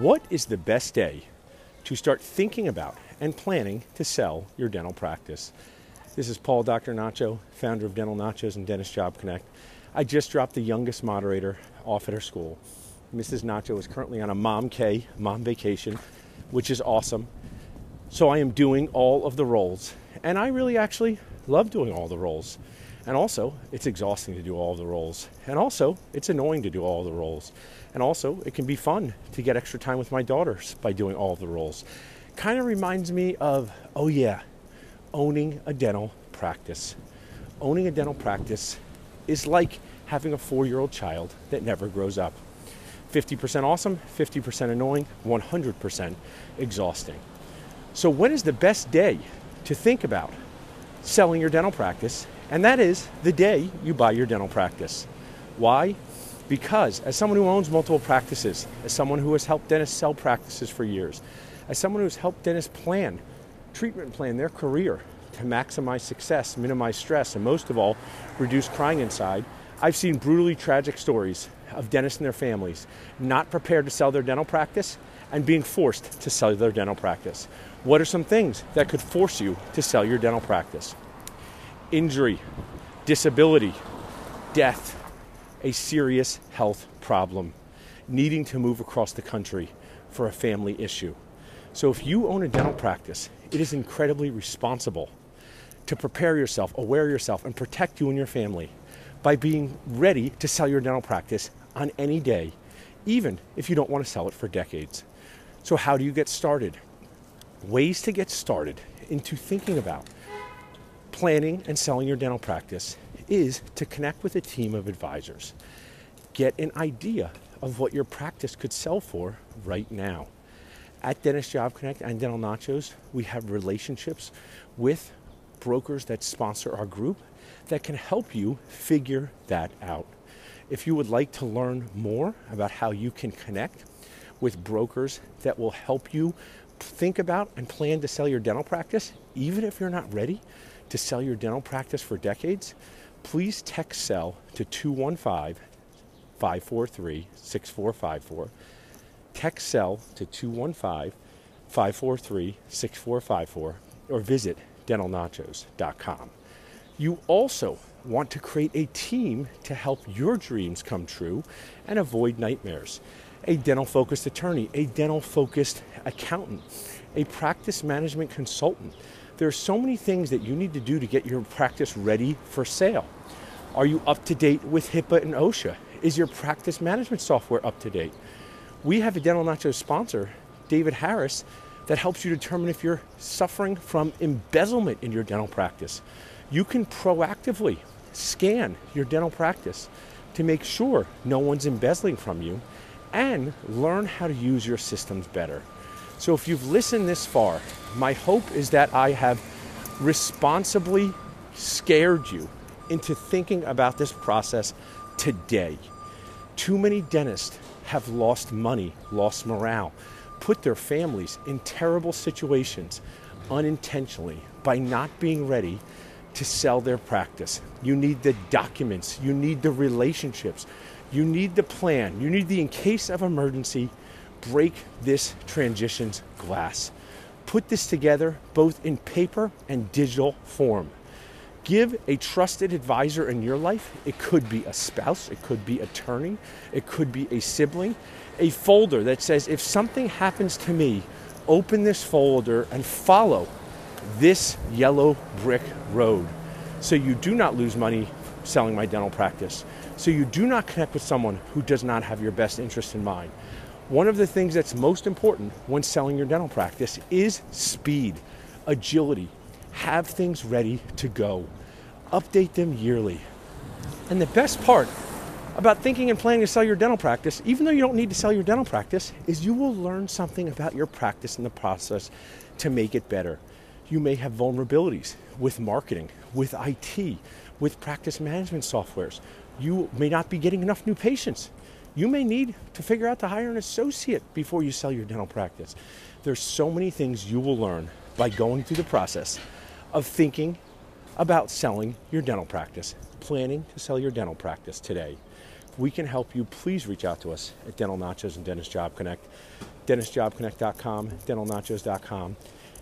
What is the best day to start thinking about and planning to sell your dental practice? This is Paul Dr. Nacho, founder of Dental Nachos and Dentist Job Connect. I just dropped the youngest moderator off at her school. Mrs. Nacho is currently on a mom K, mom vacation, which is awesome. So I am doing all of the roles, and I really actually love doing all the roles. And also, it's exhausting to do all the roles. And also, it's annoying to do all the roles. And also, it can be fun to get extra time with my daughters by doing all of the roles. Kind of reminds me of, oh yeah, owning a dental practice. Owning a dental practice is like having a four year old child that never grows up. 50% awesome, 50% annoying, 100% exhausting. So, when is the best day to think about selling your dental practice and that is the day you buy your dental practice. Why? Because as someone who owns multiple practices, as someone who has helped dentists sell practices for years, as someone who has helped dentists plan, treatment plan their career to maximize success, minimize stress, and most of all, reduce crying inside, I've seen brutally tragic stories of dentists and their families not prepared to sell their dental practice and being forced to sell their dental practice. What are some things that could force you to sell your dental practice? injury, disability, death, a serious health problem, needing to move across the country for a family issue. So, if you own a dental practice, it is incredibly responsible to prepare yourself, aware yourself, and protect you and your family by being ready to sell your dental practice on any day, even if you don't want to sell it for decades. So, how do you get started? Ways to get started into thinking about planning and selling your dental practice is to connect with a team of advisors. Get an idea of what your practice could sell for right now. At Dentist Job Connect and Dental Nachos, we have relationships with brokers that sponsor our group that can help you figure that out. If you would like to learn more about how you can connect with brokers that will help you think about and plan to sell your dental practice, even if you're not ready, to sell your dental practice for decades, please text sell to 215 543 6454. Text sell to 215 543 6454 or visit dentalnachos.com. You also want to create a team to help your dreams come true and avoid nightmares. A dental focused attorney, a dental focused accountant, a practice management consultant there are so many things that you need to do to get your practice ready for sale. Are you up to date with HIPAA and OSHA? Is your practice management software up to date? We have a Dental Nacho sponsor, David Harris, that helps you determine if you're suffering from embezzlement in your dental practice. You can proactively scan your dental practice to make sure no one's embezzling from you and learn how to use your systems better. So if you've listened this far, my hope is that I have responsibly scared you into thinking about this process today. Too many dentists have lost money, lost morale, put their families in terrible situations unintentionally by not being ready to sell their practice. You need the documents, you need the relationships, you need the plan, you need the in case of emergency break this transitions glass. Put this together both in paper and digital form. Give a trusted advisor in your life. It could be a spouse, it could be attorney, it could be a sibling, a folder that says if something happens to me, open this folder and follow this yellow brick road so you do not lose money selling my dental practice. So you do not connect with someone who does not have your best interest in mind. One of the things that's most important when selling your dental practice is speed, agility. Have things ready to go. Update them yearly. And the best part about thinking and planning to sell your dental practice, even though you don't need to sell your dental practice, is you will learn something about your practice in the process to make it better. You may have vulnerabilities with marketing, with IT, with practice management softwares. You may not be getting enough new patients you may need to figure out to hire an associate before you sell your dental practice. There's so many things you will learn by going through the process of thinking about selling your dental practice, planning to sell your dental practice today. we can help you, please reach out to us at Dental Nachos and Dentist Job Connect, dentistjobconnect.com, dentalnachos.com.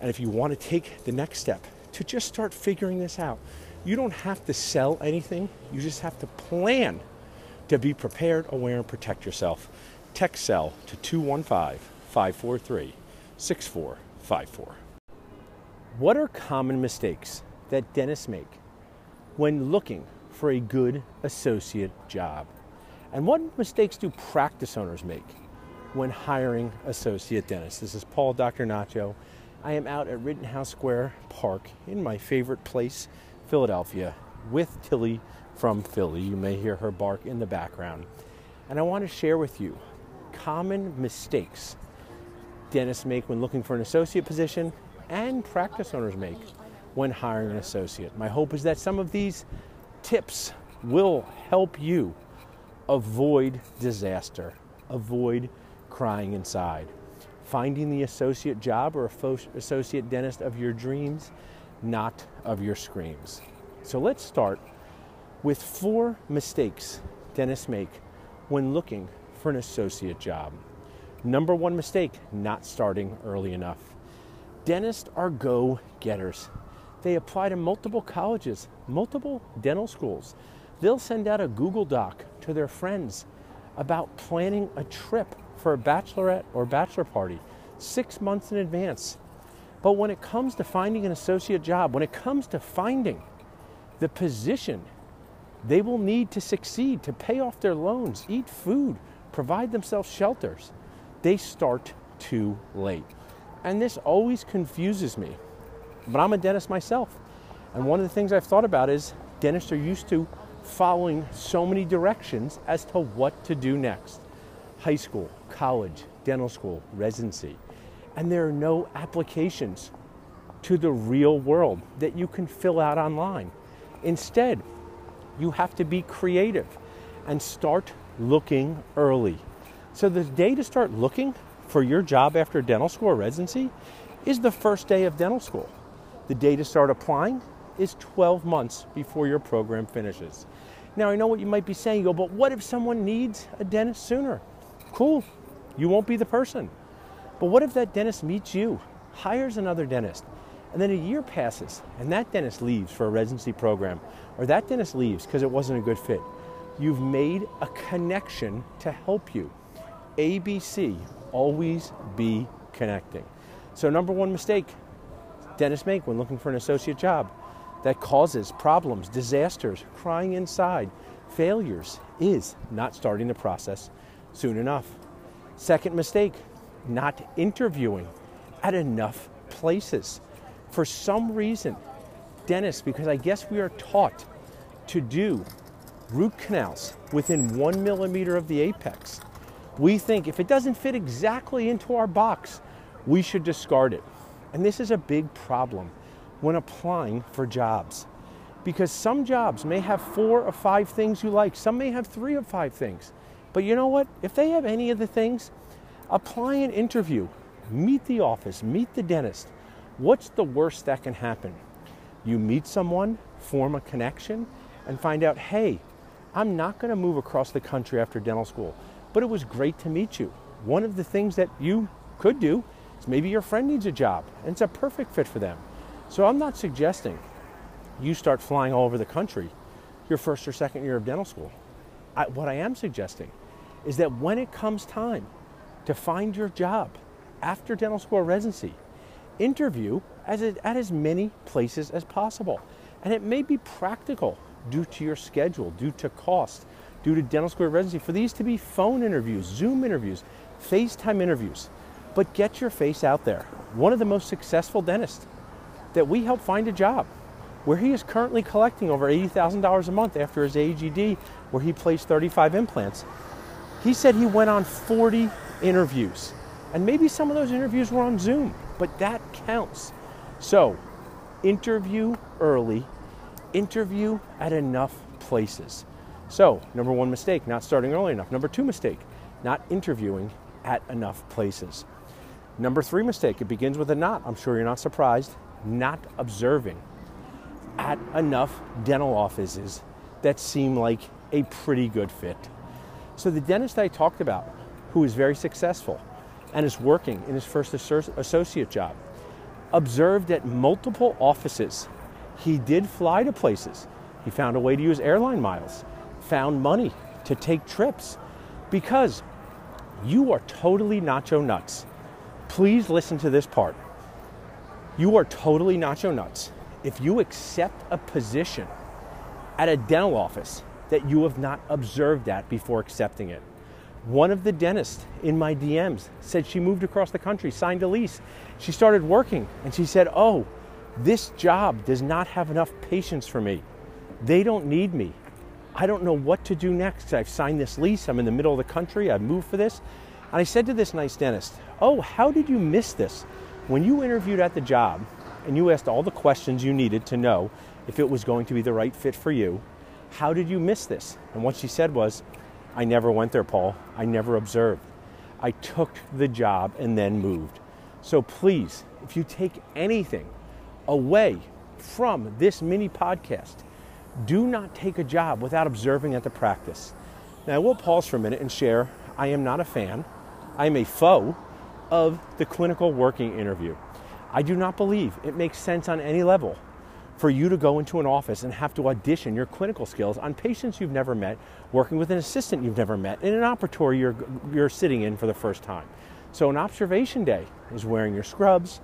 And if you want to take the next step to just start figuring this out, you don't have to sell anything, you just have to plan to be prepared, aware, and protect yourself. Text sell to 215 543 6454. What are common mistakes that dentists make when looking for a good associate job? And what mistakes do practice owners make when hiring associate dentists? This is Paul Dr. Nacho. I am out at Rittenhouse Square Park in my favorite place, Philadelphia, with Tilly from Philly. You may hear her bark in the background. And I want to share with you common mistakes dentists make when looking for an associate position and practice owners make when hiring an associate. My hope is that some of these tips will help you avoid disaster, avoid crying inside, finding the associate job or associate dentist of your dreams, not of your screams. So let's start with four mistakes dentists make when looking for an associate job. Number one mistake not starting early enough. Dentists are go getters. They apply to multiple colleges, multiple dental schools. They'll send out a Google Doc to their friends about planning a trip for a bachelorette or bachelor party six months in advance. But when it comes to finding an associate job, when it comes to finding the position they will need to succeed, to pay off their loans, eat food, provide themselves shelters, they start too late. And this always confuses me. But I'm a dentist myself. And one of the things I've thought about is dentists are used to following so many directions as to what to do next high school, college, dental school, residency. And there are no applications to the real world that you can fill out online. Instead, you have to be creative and start looking early. So, the day to start looking for your job after dental school residency is the first day of dental school. The day to start applying is 12 months before your program finishes. Now, I know what you might be saying, you go, but what if someone needs a dentist sooner? Cool, you won't be the person. But what if that dentist meets you, hires another dentist, and then a year passes and that dentist leaves for a residency program, or that dentist leaves because it wasn't a good fit? You've made a connection to help you. ABC, always be connecting. So, number one mistake dentists make when looking for an associate job that causes problems, disasters, crying inside, failures is not starting the process soon enough. Second mistake, not interviewing at enough places. For some reason, dentists, because I guess we are taught to do root canals within one millimeter of the apex, we think if it doesn't fit exactly into our box, we should discard it. And this is a big problem when applying for jobs. Because some jobs may have four or five things you like, some may have three or five things. But you know what? If they have any of the things, apply an interview, meet the office, meet the dentist. What's the worst that can happen? You meet someone, form a connection, and find out hey, I'm not going to move across the country after dental school, but it was great to meet you. One of the things that you could do is maybe your friend needs a job and it's a perfect fit for them. So I'm not suggesting you start flying all over the country your first or second year of dental school. I, what I am suggesting is that when it comes time to find your job after dental school residency, interview as at as many places as possible. And it may be practical due to your schedule, due to cost, due to dental school residency for these to be phone interviews, Zoom interviews, FaceTime interviews. But get your face out there. One of the most successful dentists that we helped find a job where he is currently collecting over $80,000 a month after his AGD, where he placed 35 implants. He said he went on 40 interviews. And maybe some of those interviews were on Zoom, but that counts. So, interview early, interview at enough places. So, number one mistake, not starting early enough. Number two mistake, not interviewing at enough places. Number three mistake, it begins with a not. I'm sure you're not surprised not observing at enough dental offices that seem like a pretty good fit. So the dentist I talked about, who is very successful and is working in his first associate job, observed at multiple offices. He did fly to places. He found a way to use airline miles, found money to take trips because you are totally nacho nuts. Please listen to this part. You are totally nacho nuts if you accept a position at a dental office that you have not observed at before accepting it. One of the dentists in my DMs said she moved across the country, signed a lease. She started working and she said, Oh, this job does not have enough patients for me. They don't need me. I don't know what to do next. I've signed this lease. I'm in the middle of the country. I've moved for this. And I said to this nice dentist, Oh, how did you miss this? When you interviewed at the job and you asked all the questions you needed to know if it was going to be the right fit for you, how did you miss this? And what she said was, I never went there, Paul. I never observed. I took the job and then moved. So please, if you take anything away from this mini podcast, do not take a job without observing at the practice. Now, we'll pause for a minute and share I am not a fan, I am a foe of the clinical working interview. I do not believe it makes sense on any level for you to go into an office and have to audition your clinical skills on patients you've never met, working with an assistant you've never met, in an operatory you're, you're sitting in for the first time. So, an observation day is wearing your scrubs,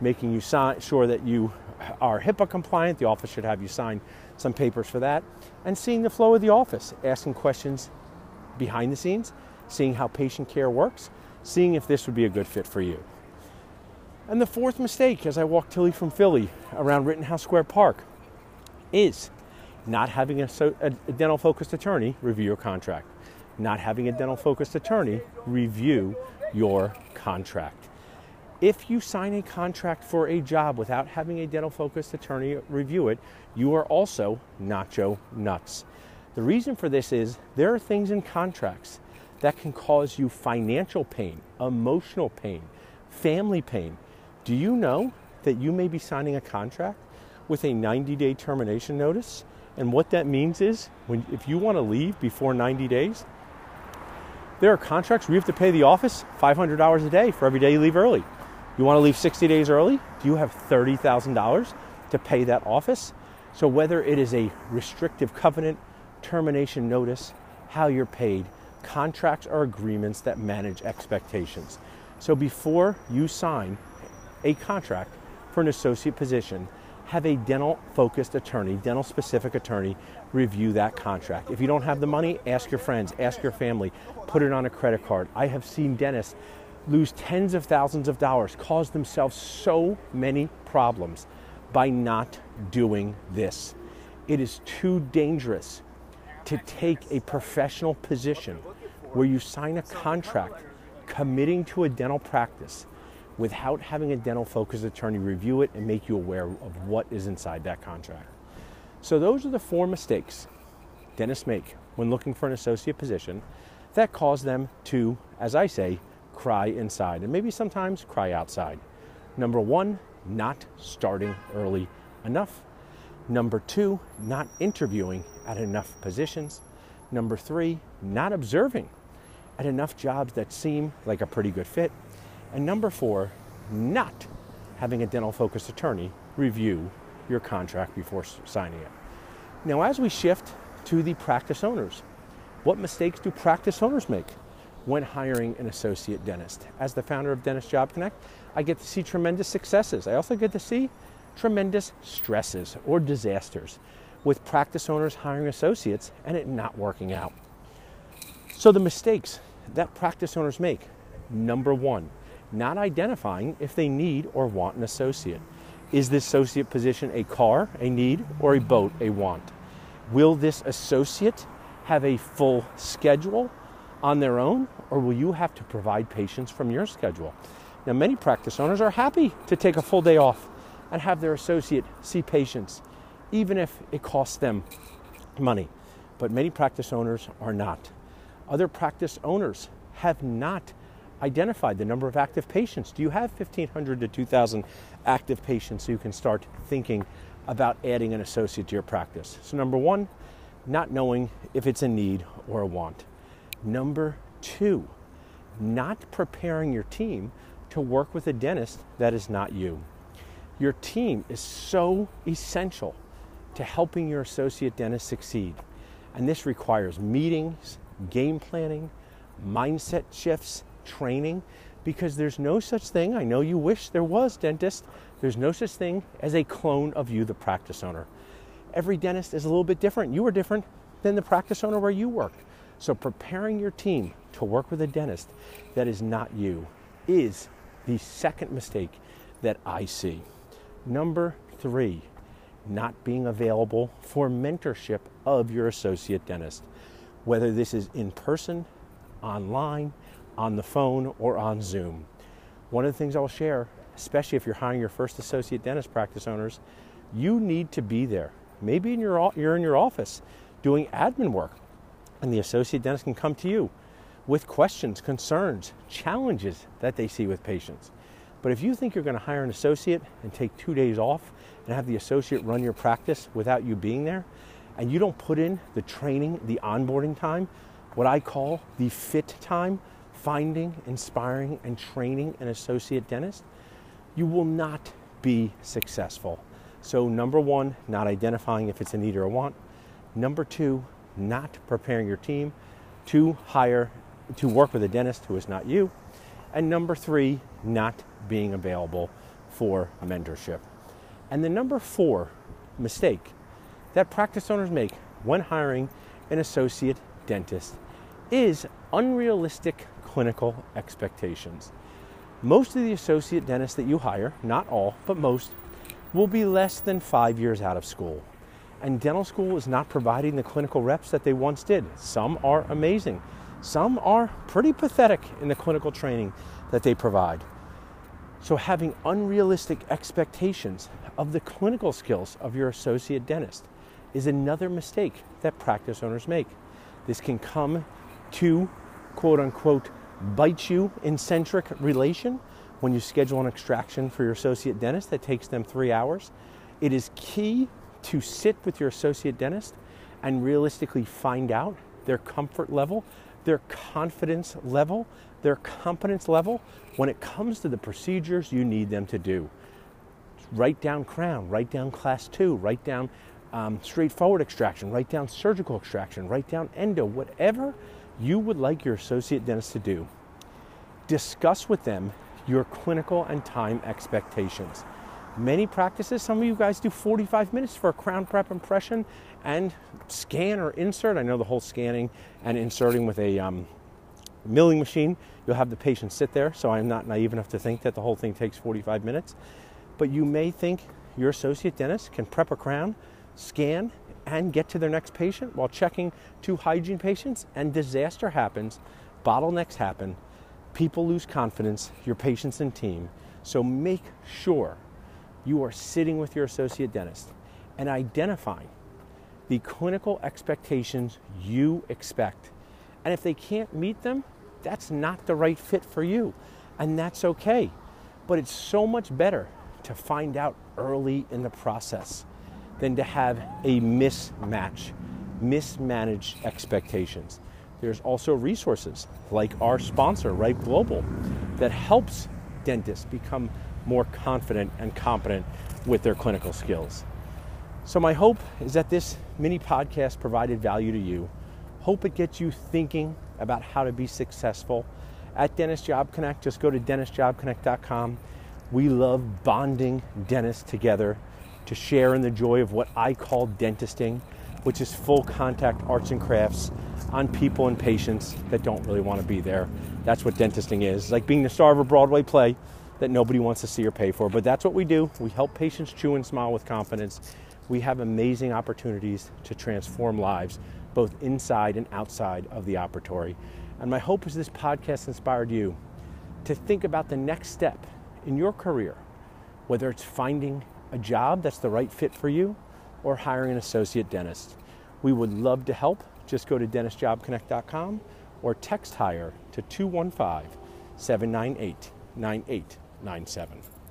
making you sure that you are HIPAA compliant. The office should have you sign some papers for that, and seeing the flow of the office, asking questions behind the scenes, seeing how patient care works, seeing if this would be a good fit for you. And the fourth mistake as I walk Tilly from Philly around Rittenhouse Square Park is not having a, a, dental focused attorney review your contract. Not having a dental focused attorney review your contract. If you sign a contract for a job without having a dental focused attorney review it, you are also nacho nuts. The reason for this is there are things in contracts that can cause you financial pain, emotional pain, family pain do you know that you may be signing a contract with a 90 day termination notice? And what that means is when, if you want to leave before 90 days, there are contracts where you have to pay the office $500 a day for every day you leave early. You want to leave 60 days early? Do you have $30,000 to pay that office? So, whether it is a restrictive covenant, termination notice, how you're paid, contracts are agreements that manage expectations. So, before you sign a contract for an associate position, have a dental focused attorney, dental specific attorney, review that contract. If you don't have the money, ask your friends, ask your family, put it on a credit card. I have seen dentists lose tens of thousands of dollars, cause themselves so many problems by not doing this. It is too dangerous to take a professional position where you sign a contract committing to a dental practice without having a dental focused attorney review it and make you aware of what is inside that contract. So, those are the four mistakes dentists make when looking for an associate position that cause them to, as I say, cry inside and maybe sometimes cry outside. Number one, not starting early enough. Number two, not interviewing at enough positions. Number three, not observing at enough jobs that seem like a pretty good fit. And number four, not having a dental focused attorney review your contract before signing it. Now, as we shift to the practice owners, what mistakes do practice owners make when hiring an associate dentist? As the founder of Dentist Job Connect, I get to see tremendous successes. I also get to see tremendous stresses or disasters with practice owners hiring associates and it not working out. So, the mistakes that practice owners make number one, not identifying if they need or want an associate. Is this associate position a car, a need, or a boat, a want? Will this associate have a full schedule on their own, or will you have to provide patients from your schedule? Now, many practice owners are happy to take a full day off and have their associate see patients, even if it costs them money. But many practice owners are not. Other practice owners have not identified the number of active patients. Do you have 1,500 to 2,000 active patients so you can start thinking about adding an associate to your practice? So, number one, not knowing if it's a need or a want. Number two, not preparing your team to work with a dentist that is not you. Your team is so essential to helping your associate dentist succeed. And this requires meetings, game planning, mindset shifts, training, because there's no such thing, I know you wish there was, dentist, there's no such thing as a clone of you, the practice owner. Every dentist is a little bit different. You are different than the practice owner where you worked. So preparing your team to work with a dentist that is not you is the second mistake that I see. Number three, not being available for mentorship of your associate dentist, whether this is in person, online, on the phone, or on Zoom. One of the things I'll share, especially if you're hiring your first associate dentist practice owners, you need to be there. Maybe in your, you're in your office doing admin work, and the associate dentist can come to you with questions, concerns, challenges that they see with patients. But if you think you're going to hire an associate and take two days off and have the associate run your practice without you being there, and you don't put in the training, the onboarding time, what I call the fit time, finding, inspiring, and training an associate dentist, you will not be successful. So, number one, not identifying if it's a need or a want. Number two, not preparing your team to hire, to work with a dentist who is not you. And number three, not being available for mentorship. And the number four mistake that practice owners make when hiring an associate dentist is unrealistic clinical expectations. Most of the associate dentists that you hire, not all, but most, will be less than five years out of school. And dental school is not providing the clinical reps that they once did. Some are amazing, some are pretty pathetic in the clinical training that they provide. So, having unrealistic expectations of the clinical skills of your associate dentist is another mistake that practice owners make. This can come to quote unquote bite you in centric relation when you schedule an extraction for your associate dentist that takes them three hours. It is key to sit with your associate dentist and realistically find out their comfort level, their confidence level, their competence level when it comes to the procedures you need them to do. Write down crown, write down class two, write down um, straightforward extraction, write down surgical extraction, write down endo, whatever you would like your associate dentist to do. Discuss with them your clinical and time expectations. Many practices, some of you guys do 45 minutes for a crown prep impression and scan or insert. I know the whole scanning and inserting with a um, milling machine, you'll have the patient sit there, so I'm not naive enough to think that the whole thing takes 45 minutes. But you may think your associate dentist can prep a crown, scan, and get to their next patient while checking two hygiene patients, and disaster happens, bottlenecks happen, people lose confidence, your patients and team. So make sure you are sitting with your associate dentist and identifying the clinical expectations you expect. And if they can't meet them, that's not the right fit for you. And that's okay. But it's so much better to find out early in the process than to have a mismatch, mismanaged expectations. There's also resources like our sponsor, Right Global, that helps dentists become more confident and competent with their clinical skills. So, my hope is that this mini podcast provided value to you. Hope it gets you thinking about how to be successful at Dentist Job Connect. Just go to dentistjobconnect.com. We love bonding dentists together to share in the joy of what I call dentisting, which is full contact arts and crafts on people and patients that don't really want to be there. That's what dentisting is. It's like being the star of a Broadway play that nobody wants to see or pay for. But that's what we do. We help patients chew and smile with confidence. We have amazing opportunities to transform lives, both inside and outside of the operatory. And my hope is this podcast inspired you to think about the next step in your career, whether it's finding a job that's the right fit for you or hiring an associate dentist. We would love to help. Just go to dentistjobconnect.com or text hire to 215 798 9897.